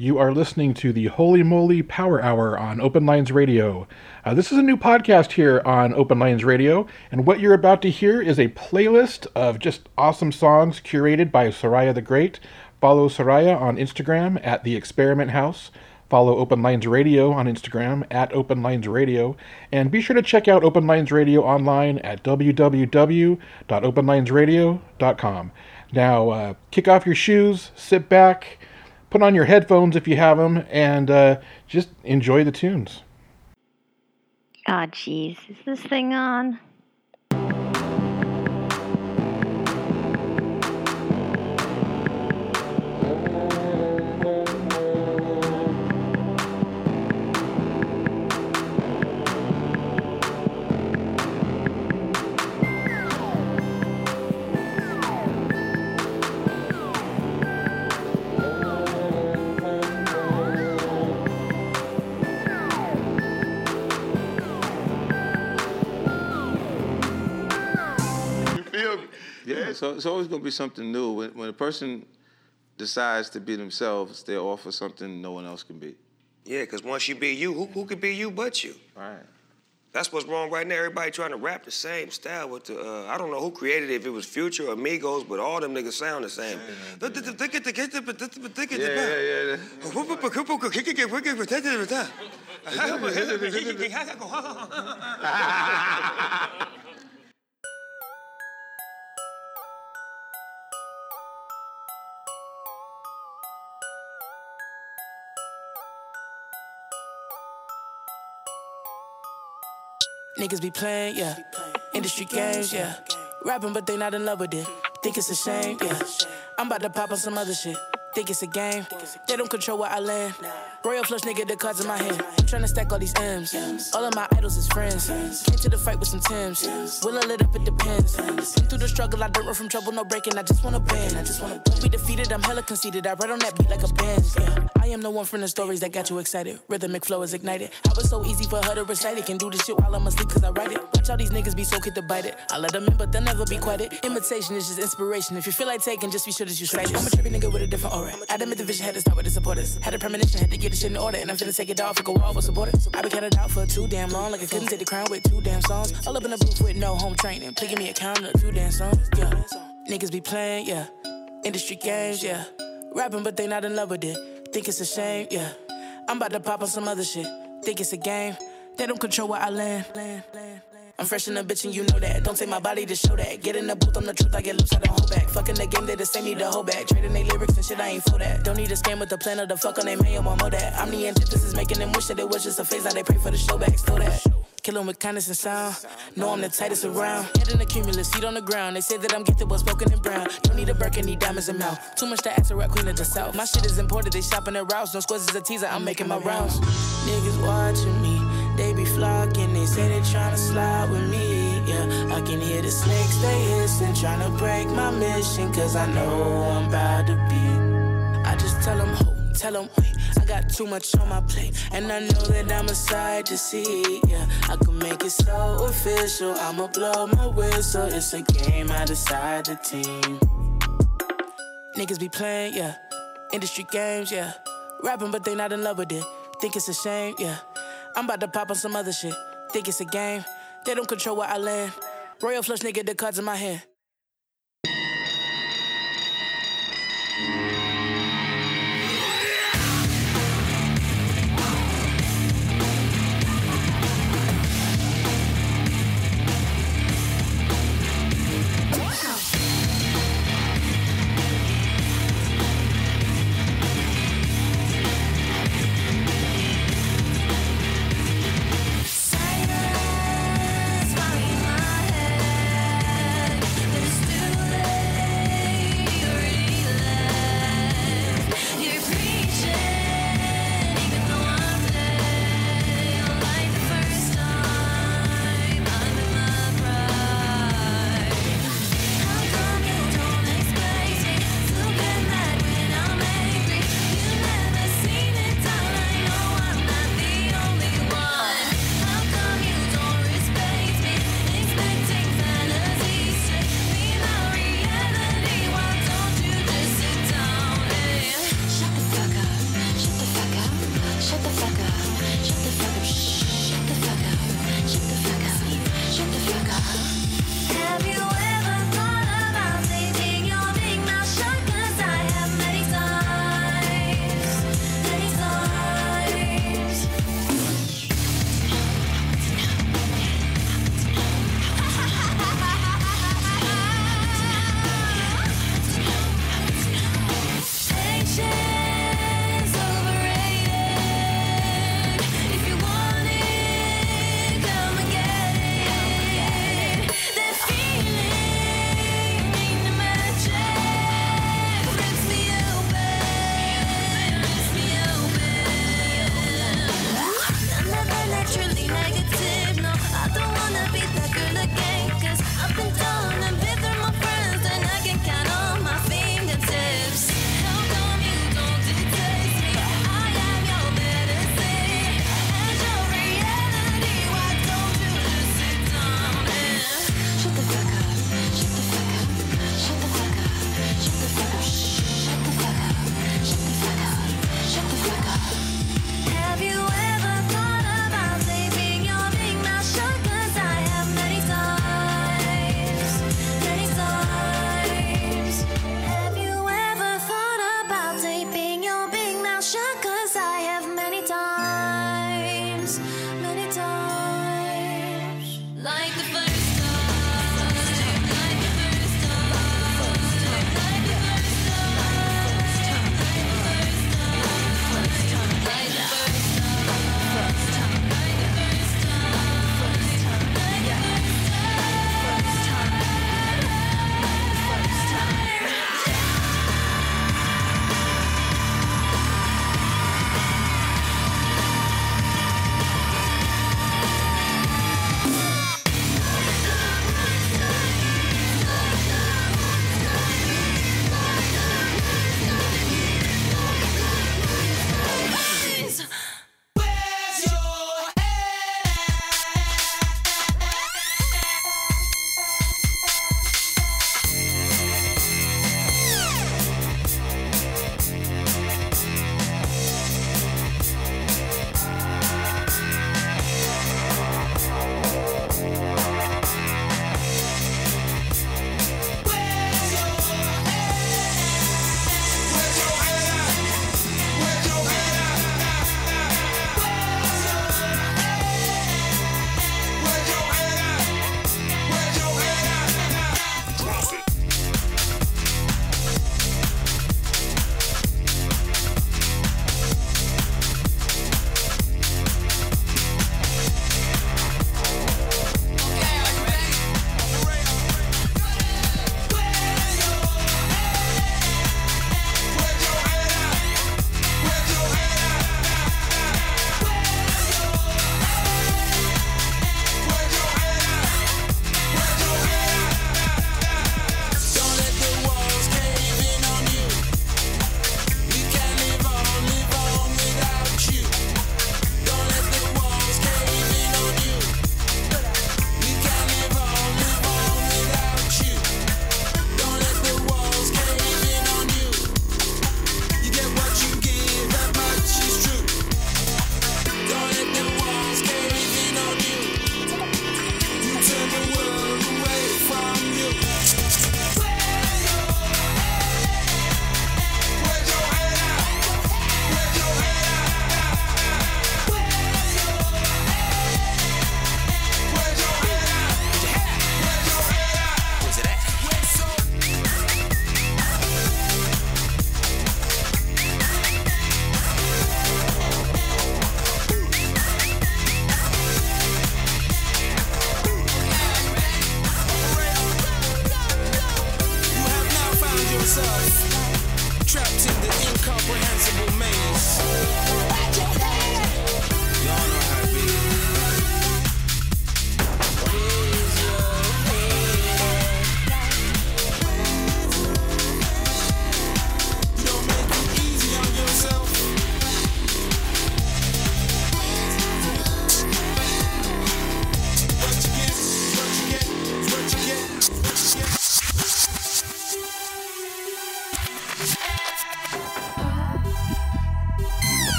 You are listening to the Holy Moly Power Hour on Open Lines Radio. Uh, this is a new podcast here on Open Lines Radio, and what you're about to hear is a playlist of just awesome songs curated by Soraya the Great. Follow Soraya on Instagram at The Experiment House. Follow Open Lines Radio on Instagram at Open Lines Radio. And be sure to check out Open Lines Radio online at www.openlinesradio.com. Now, uh, kick off your shoes, sit back, put on your headphones if you have them, and uh, just enjoy the tunes. Oh, jeez. Is this thing on? So it's always gonna be something new. When when a person decides to be themselves, they're offer something no one else can be. Yeah, because once you be you, who, who could be you but you? Right. That's what's wrong right now. Everybody trying to rap the same style with the, uh, I don't know who created it, if it was Future or Migos, but all them niggas sound the same. Niggas be playing, yeah. Industry games, yeah. Rapping, but they not in love with it. Think it's a shame, yeah. I'm about to pop on some other shit. Think it's a game. They don't control where I land. Royal flush nigga, the cards in my hand. I'm tryna stack all these M's. All of my idols is friends. Came to the fight with some Tims. Will I lit up? It depends. Been through the struggle, I don't run from trouble, no breaking. I just wanna bend. I just wanna be defeated. I'm hella conceited. I ride on that beat like a band. Yeah. I am the one from the stories that got you excited. Rhythmic flow is ignited. I was so easy for her to recite it. Can do this shit while I'm asleep cause I write it. Watch all these niggas be so quick to bite it. I let them in, but they'll never be quiet. Imitation is just inspiration. If you feel like taking, just be sure that you cite it. I'm a trippy nigga with a different aura. Admit the vision had to start with the supporters. Had a premonition, had to get the shit in order. And I'm finna take it off and go all for supporters. I been counted out for too damn long. Like I couldn't take the crown with two damn songs. All up in the booth with no home training. Give me a count of two damn songs. Yeah. Niggas be playing, yeah. Industry games, yeah. Rapping, but they not in love with it. Think it's a shame, yeah. I'm about to pop on some other shit. Think it's a game. They don't control where I land. I'm fresh in the bitch and you know that. Don't take my body to show that. Get in the booth, I'm the truth, I get loose, I don't hold back. Fucking the game, they the same, need to hold back. Trading they lyrics and shit, I ain't for that. Don't need a scam with the plan of the fuck on they man, want more that. I'm the antithesis, making them wish that it was just a phase, now they pray for the show back, still that. Killing with kindness and sound. Know I'm the tightest around. Head in the cumulus, feet on the ground. They say that I'm gifted, but spoken in brown. Don't need a Birkin, need diamonds in mouth. Too much to ask a rap queen of the south. My shit is imported, they shopping at routes. No squares is a teaser, I'm making my rounds. Niggas watching me, they be flocking. They say they tryna slide with me. Yeah, I can hear the snakes, they hissing. Tryna break my mission, cause I know I'm about to be. I just tell them, ho, tell them, wait. I got too much on my plate, and I know that I'm a sight to see. Yeah, I can make it so official. I'ma blow my whistle. It's a game, I decide the team. Niggas be playing, yeah. Industry games, yeah. Rapping, but they not in love with it. Think it's a shame, yeah. I'm about to pop on some other shit. Think it's a game. They don't control where I land. Royal flush nigga, the cards in my hand.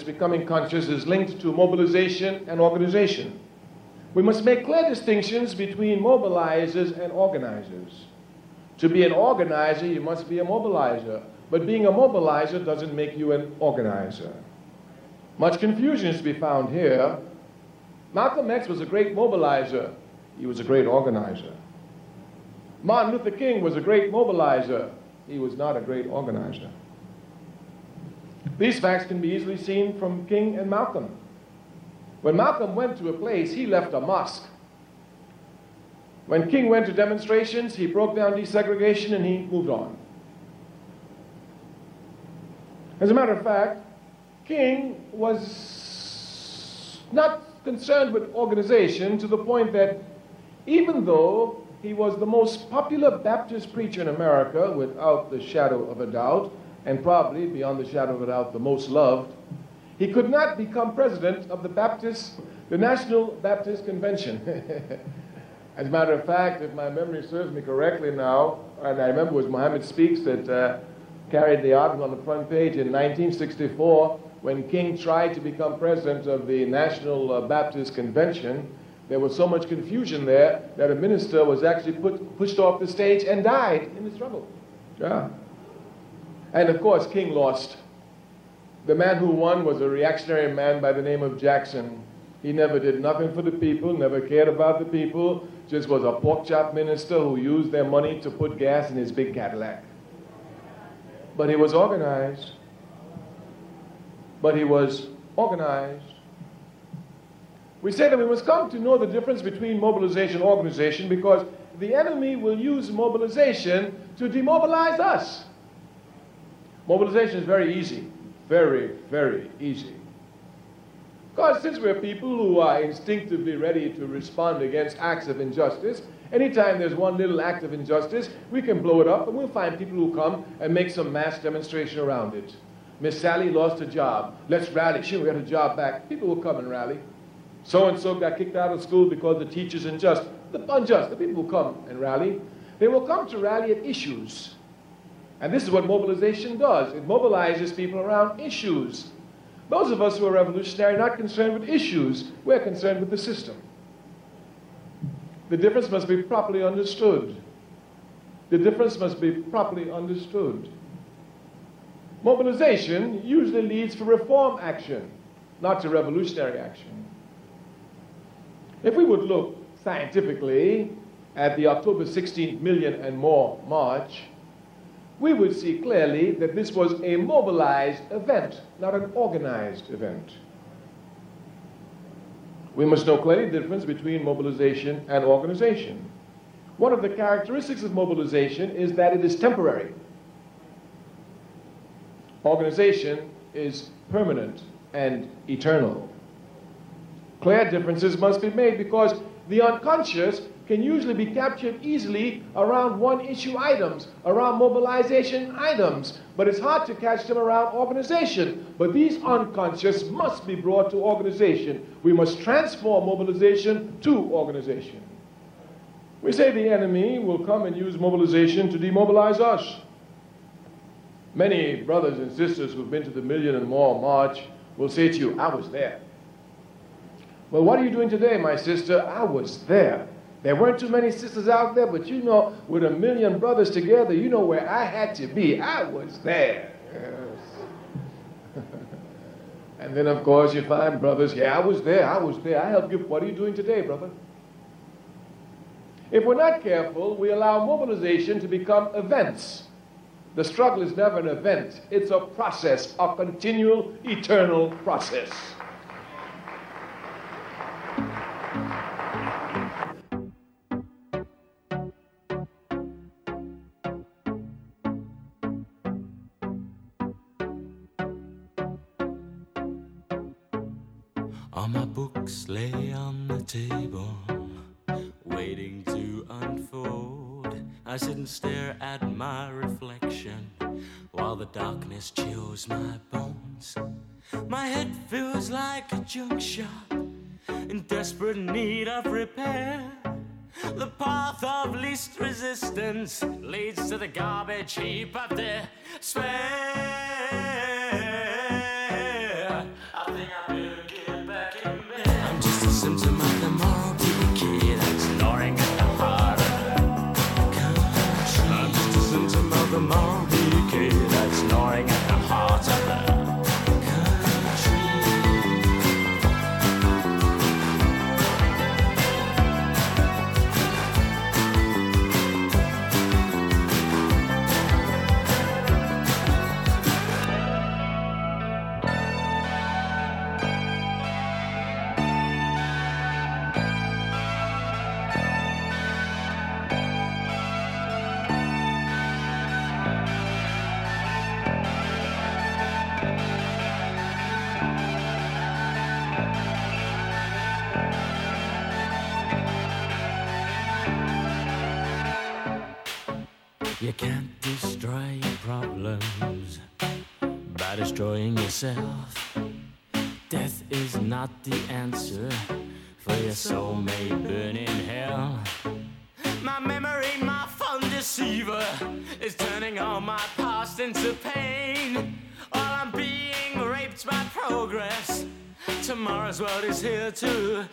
Becoming conscious is linked to mobilization and organization. We must make clear distinctions between mobilizers and organizers. To be an organizer, you must be a mobilizer. But being a mobilizer doesn't make you an organizer. Much confusion is to be found here. Malcolm X was a great mobilizer, he was a great organizer. Martin Luther King was a great mobilizer, he was not a great organizer. These facts can be easily seen from King and Malcolm. When Malcolm went to a place, he left a mosque. When King went to demonstrations, he broke down desegregation and he moved on. As a matter of fact, King was not concerned with organization to the point that even though he was the most popular Baptist preacher in America, without the shadow of a doubt, and probably, beyond the shadow of a doubt, the most loved, he could not become president of the Baptist, the National Baptist Convention. As a matter of fact, if my memory serves me correctly now, and I remember it was Muhammad Speaks that uh, carried the article on the front page in 1964 when King tried to become president of the National uh, Baptist Convention. There was so much confusion there that a minister was actually put, pushed off the stage and died in the struggle. Yeah. And of course, King lost. The man who won was a reactionary man by the name of Jackson. He never did nothing for the people, never cared about the people, just was a pork chop minister who used their money to put gas in his big Cadillac. But he was organized. But he was organized. We say that we must come to know the difference between mobilization and organization because the enemy will use mobilization to demobilize us. Mobilization is very easy, very, very easy. Because since we're people who are instinctively ready to respond against acts of injustice, anytime there's one little act of injustice, we can blow it up and we'll find people who come and make some mass demonstration around it. Miss Sally lost her job. Let's rally. She'll get her job back. People will come and rally. So and so got kicked out of school because the teacher's unjust. The unjust. The people will come and rally. They will come to rally at issues. And this is what mobilization does it mobilizes people around issues. Those of us who are revolutionary are not concerned with issues, we're concerned with the system. The difference must be properly understood. The difference must be properly understood. Mobilization usually leads to reform action, not to revolutionary action. If we would look scientifically at the October 16th million and more march, we would see clearly that this was a mobilized event, not an organized event. We must know clearly the difference between mobilization and organization. One of the characteristics of mobilization is that it is temporary. Organization is permanent and eternal. Clear differences must be made because the unconscious can usually be captured easily around one issue items, around mobilization items, but it's hard to catch them around organization. But these unconscious must be brought to organization. We must transform mobilization to organization. We say the enemy will come and use mobilization to demobilize us. Many brothers and sisters who've been to the Million and More March will say to you, I was there. Well, what are you doing today, my sister? I was there. There weren't too many sisters out there, but you know, with a million brothers together, you know where I had to be. I was there. Yes. and then, of course, you find brothers, yeah, I was there, I was there. I helped you. What are you doing today, brother? If we're not careful, we allow mobilization to become events. The struggle is never an event, it's a process, a continual, eternal process. Darkness chills my bones. My head feels like a junk shop in desperate need of repair. The path of least resistance leads to the garbage heap of despair. yourself. Death is not the answer for your soul may burn in hell. My memory, my fun deceiver, is turning all my past into pain. While I'm being raped by progress, tomorrow's world is here to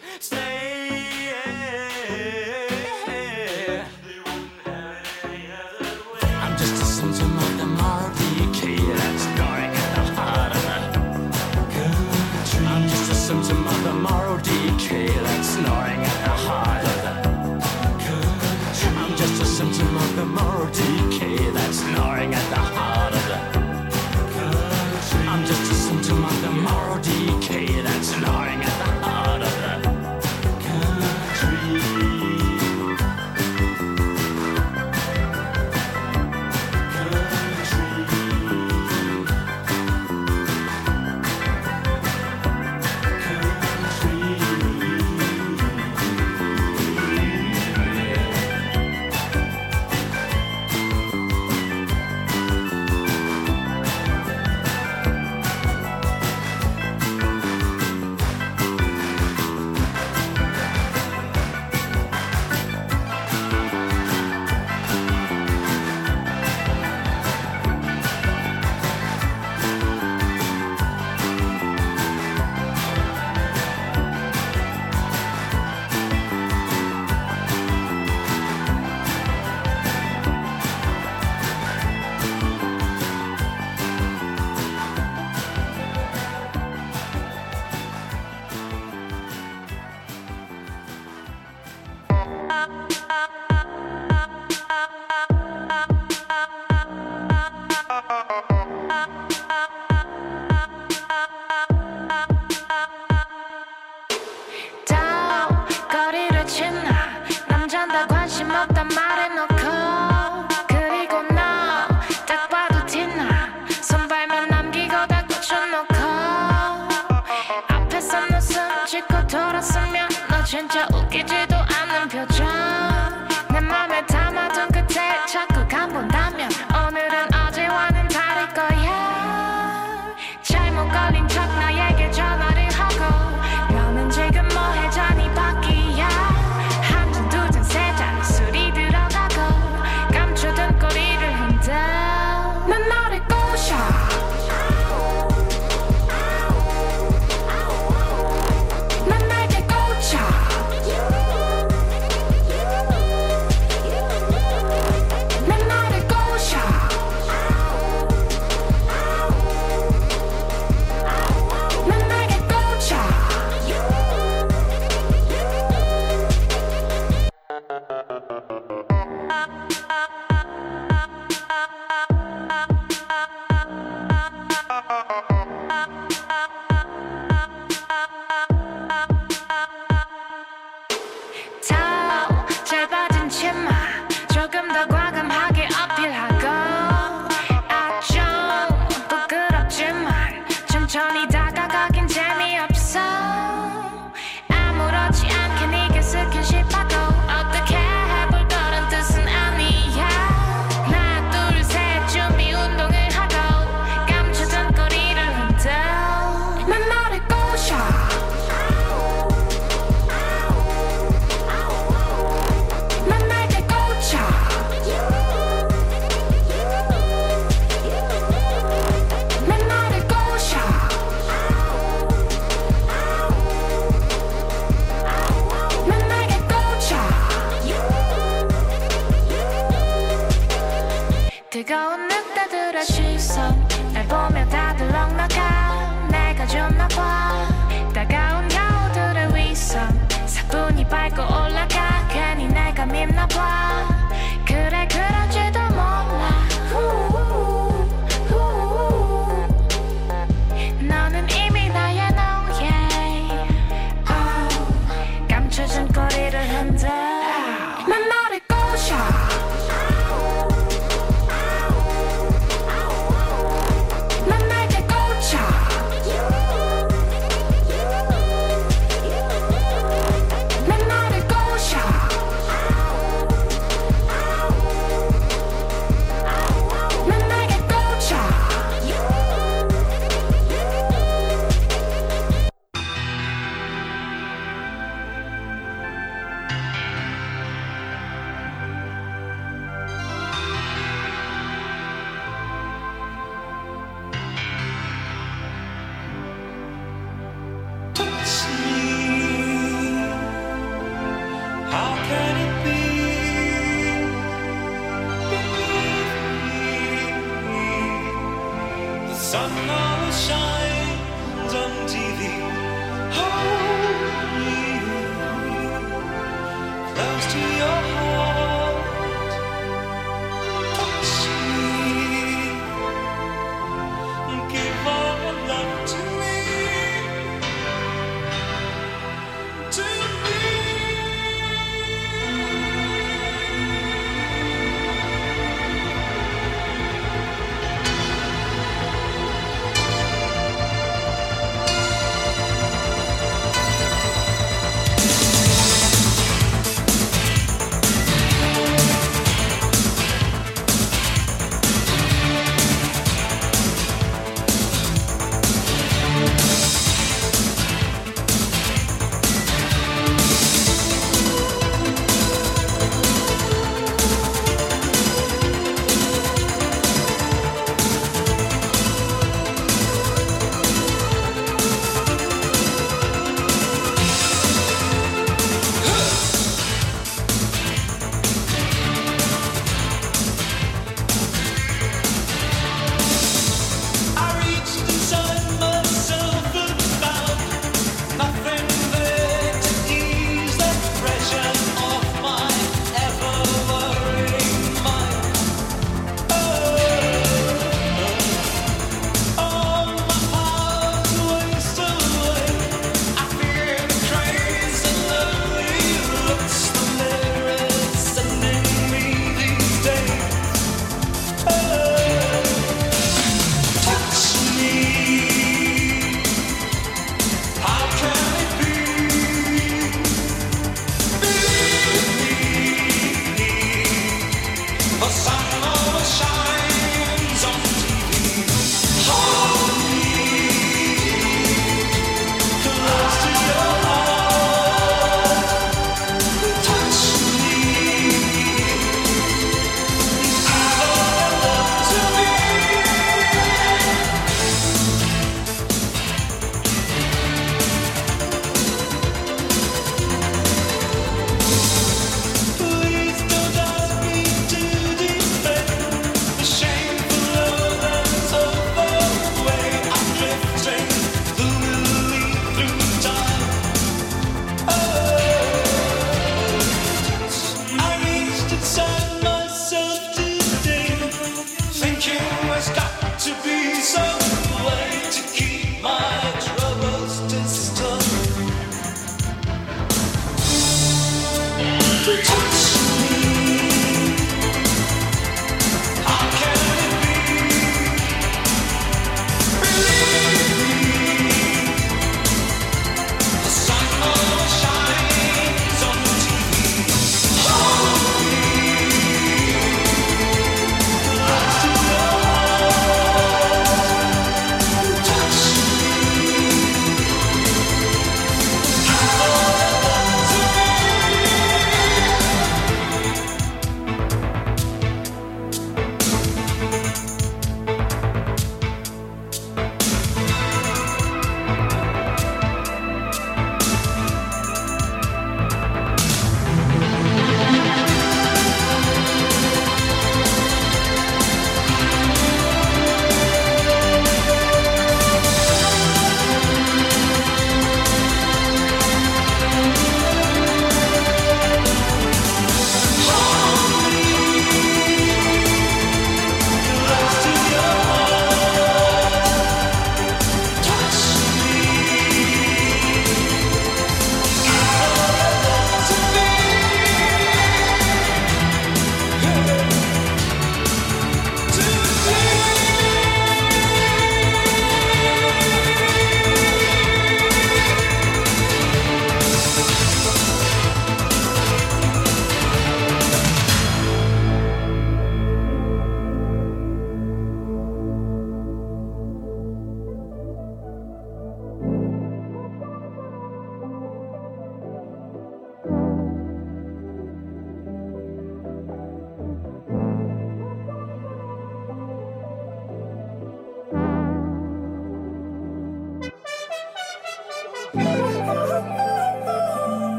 sun now shines unto thee, holy, close to your heart.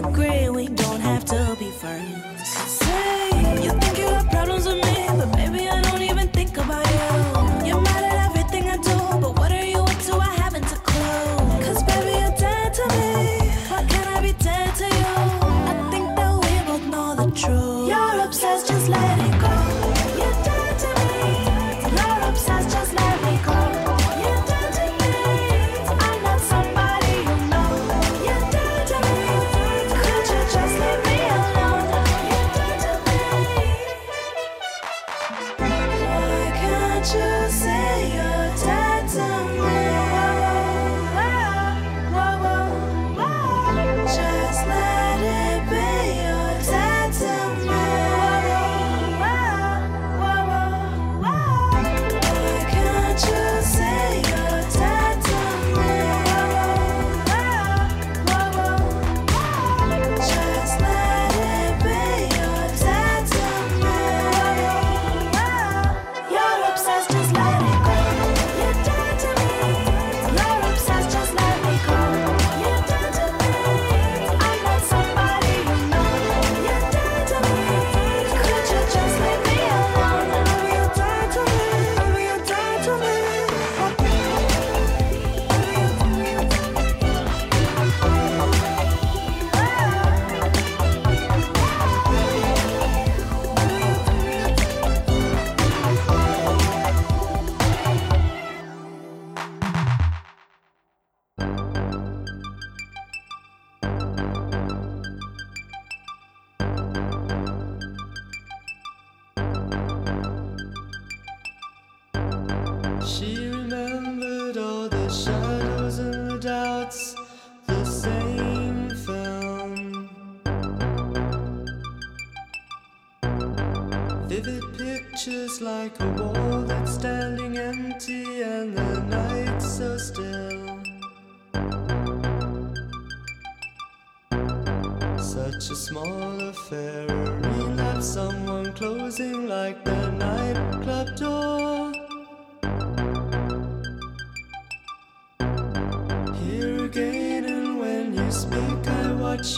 disagree, we don't.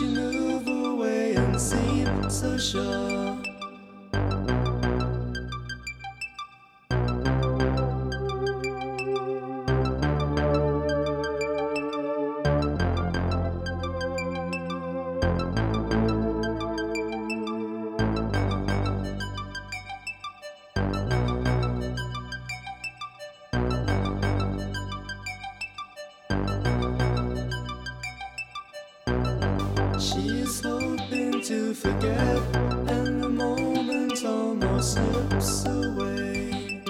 you move away and seem so sure. slips away.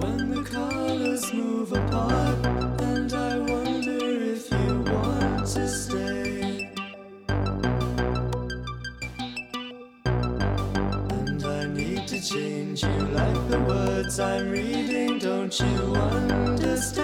When the colors move apart, and I wonder if you want to stay. And I need to change you like the words I'm reading, don't you understand?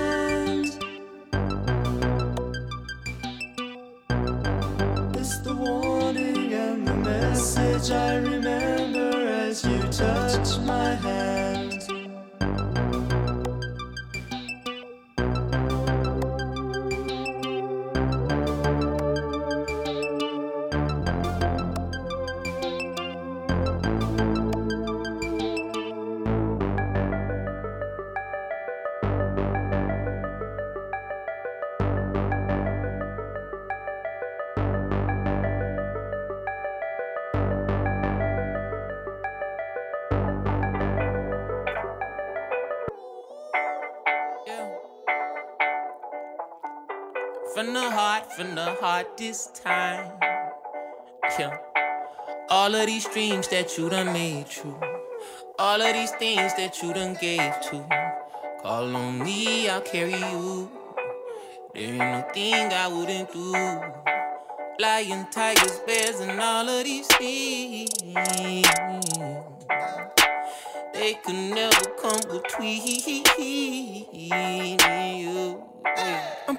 from the hardest time. Yeah. All of these dreams that you done made true. All of these things that you done gave to. Call on me, I'll carry you. There ain't no thing I wouldn't do. Lion, tigers, bears, and all of these things. They could never come between you. I'm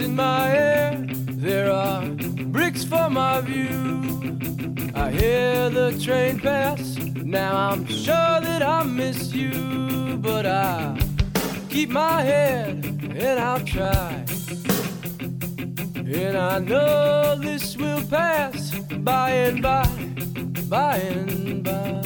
in my hair. There are bricks for my view. I hear the train pass. Now I'm sure that I miss you, but I keep my head and I'll try. And I know this will pass by and by, by and by.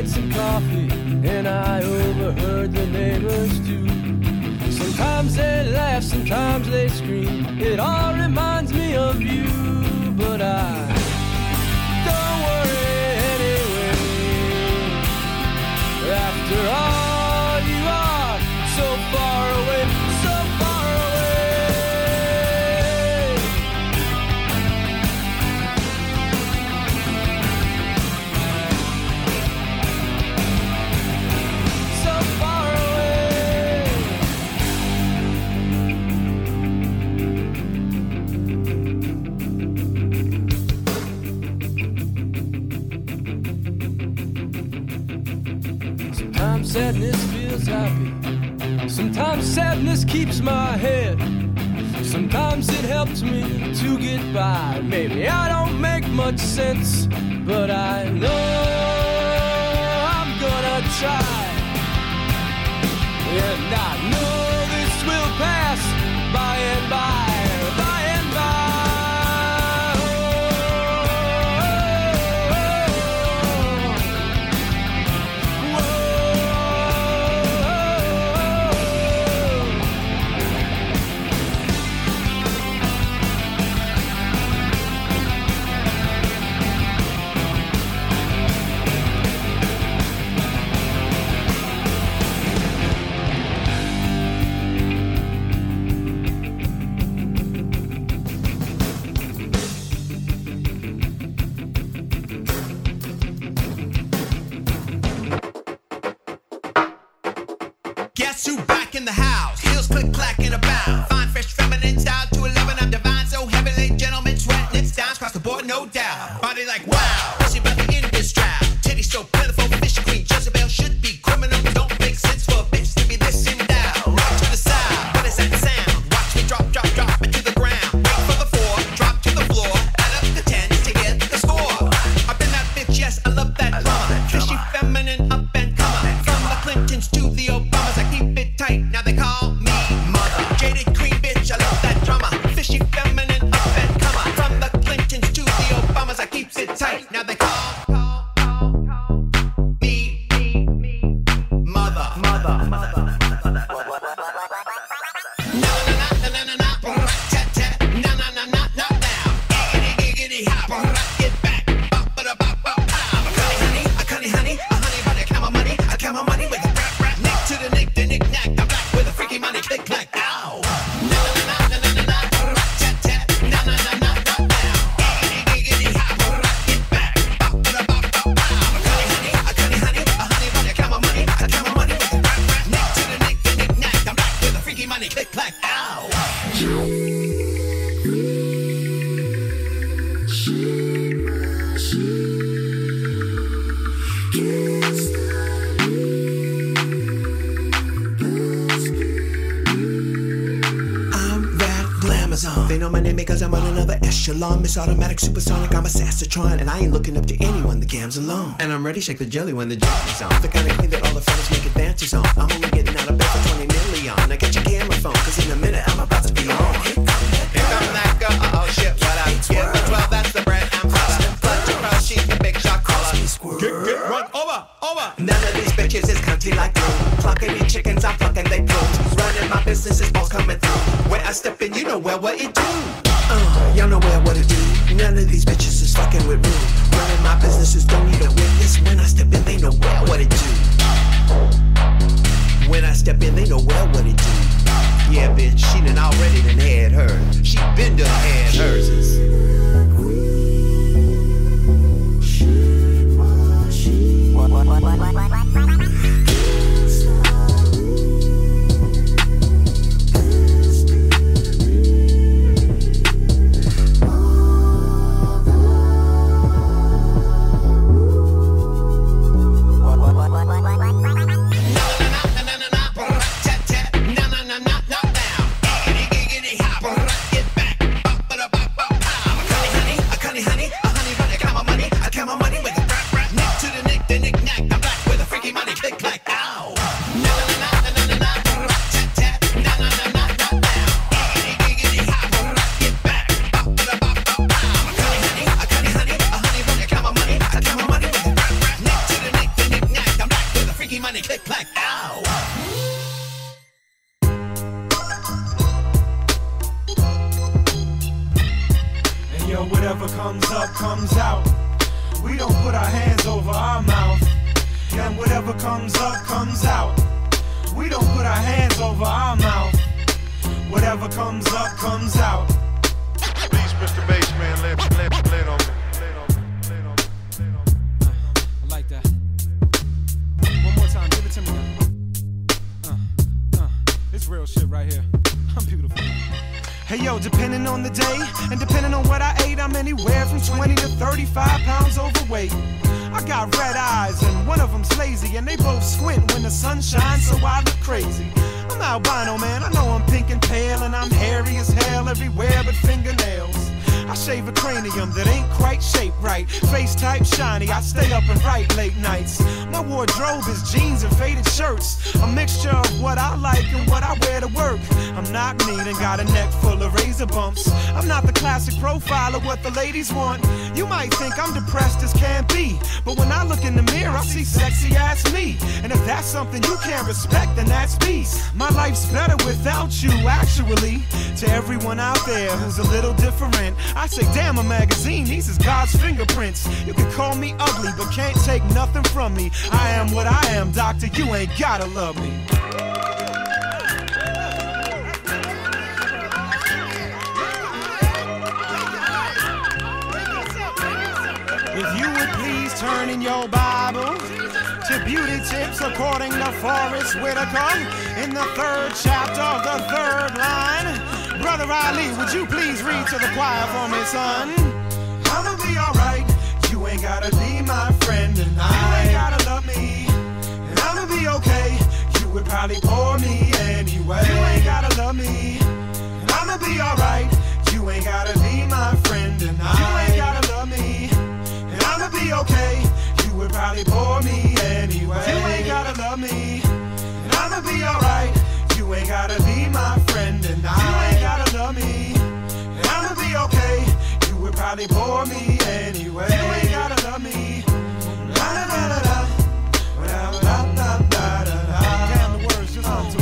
Made some coffee and I overheard the neighbors too. Sometimes they laugh, sometimes they scream. It all reminds me of you, but I don't worry anyway. After all, Sometimes sadness feels happy. Sometimes sadness keeps my head. Sometimes it helps me to get by. Maybe I don't make much sense, but I know I'm gonna try. And I know this will pass by and by, I'm a Sassatron. And I ain't looking up to anyone, the gam's alone. And I'm ready, to shake the jelly when the jelly's on. The kind of thing that all the fellas make advances on. I'm only getting out of bed for 20 million. Now get your camera phone, cause in a minute I'm about to be on. Here come that girl, oh shit, what? Yeah, the 12, that's the bread I'm fuller. Clutch across, she's the big shot caller. Get, get, run over, over. None of these bitches is country like you. Plucking these chickens, I'm plucking they plumes. Running my business is all coming I step in, you know well what it do. Uh, y'all know well what it do. None of these bitches is fucking with me. Running my businesses don't need a witness. When I step in, they know well what it do. When I step in, they know well what it do. Yeah, bitch, she done already done had hers. She been done had hers. Whatever comes up, comes out. Beats, Mr. Bassman, lay, lay, lay on me. I like that. One more time, give it to me. Uh, uh, it's real shit right here. I'm beautiful. Hey yo, depending on the day and depending on what I ate, I'm anywhere from 20 to 35 pounds overweight. I got red eyes and one of them's lazy, and they both squint when the sun shines, so I look crazy. I'm albino, oh man. I know I'm pink and pale, and I'm hairy as hell everywhere but fingernails. I shave a cranium that ain't quite shaped right. Face type shiny, I stay up and write late nights. My wardrobe is jeans and faded shirts. A mixture of what I like and what I wear to work. I'm not mean and got a neck full of razor bumps. I'm not the classic profile of what the ladies want. You might think I'm depressed as can be. But when I look in the mirror, I see sexy ass me. And if that's something you can't respect, then that's peace. My life's better without you, actually. To everyone out there who's a little different, I say, damn, a magazine, these is God's fingerprints. You can call me ugly, but can't take nothing from me. I am what I am, doctor, you ain't gotta love me. If you would please turn in your Bible to Beauty Tips according to Forest Whitaker in the third chapter of the third line. Brother Ali, would you please read to the choir for me, son? I'ma be alright. You ain't gotta be my friend and I you ain't gotta love me. And I'ma be okay. You would probably bore me anyway. You ain't gotta love me. And I'ma be alright. You ain't gotta be my friend and I you ain't gotta love me. And I'ma be okay. You would probably bore me anyway. You ain't gotta love me. And I'ma be alright. You ain't gotta be my friend and I you ain't gotta love me. Mm. And I'ma be okay. You would probably bore me anyway. You ain't gotta love me. La da da da da. Da da da da da da.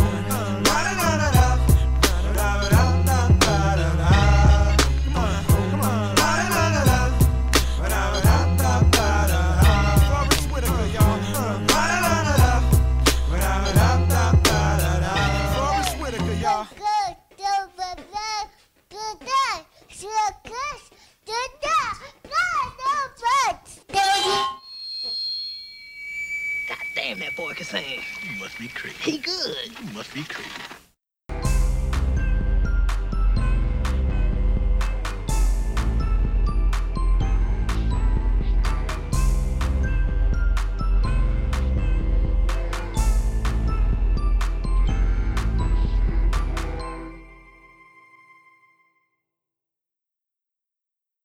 God damn, that boy can sing. You must be crazy. He good. You must be crazy.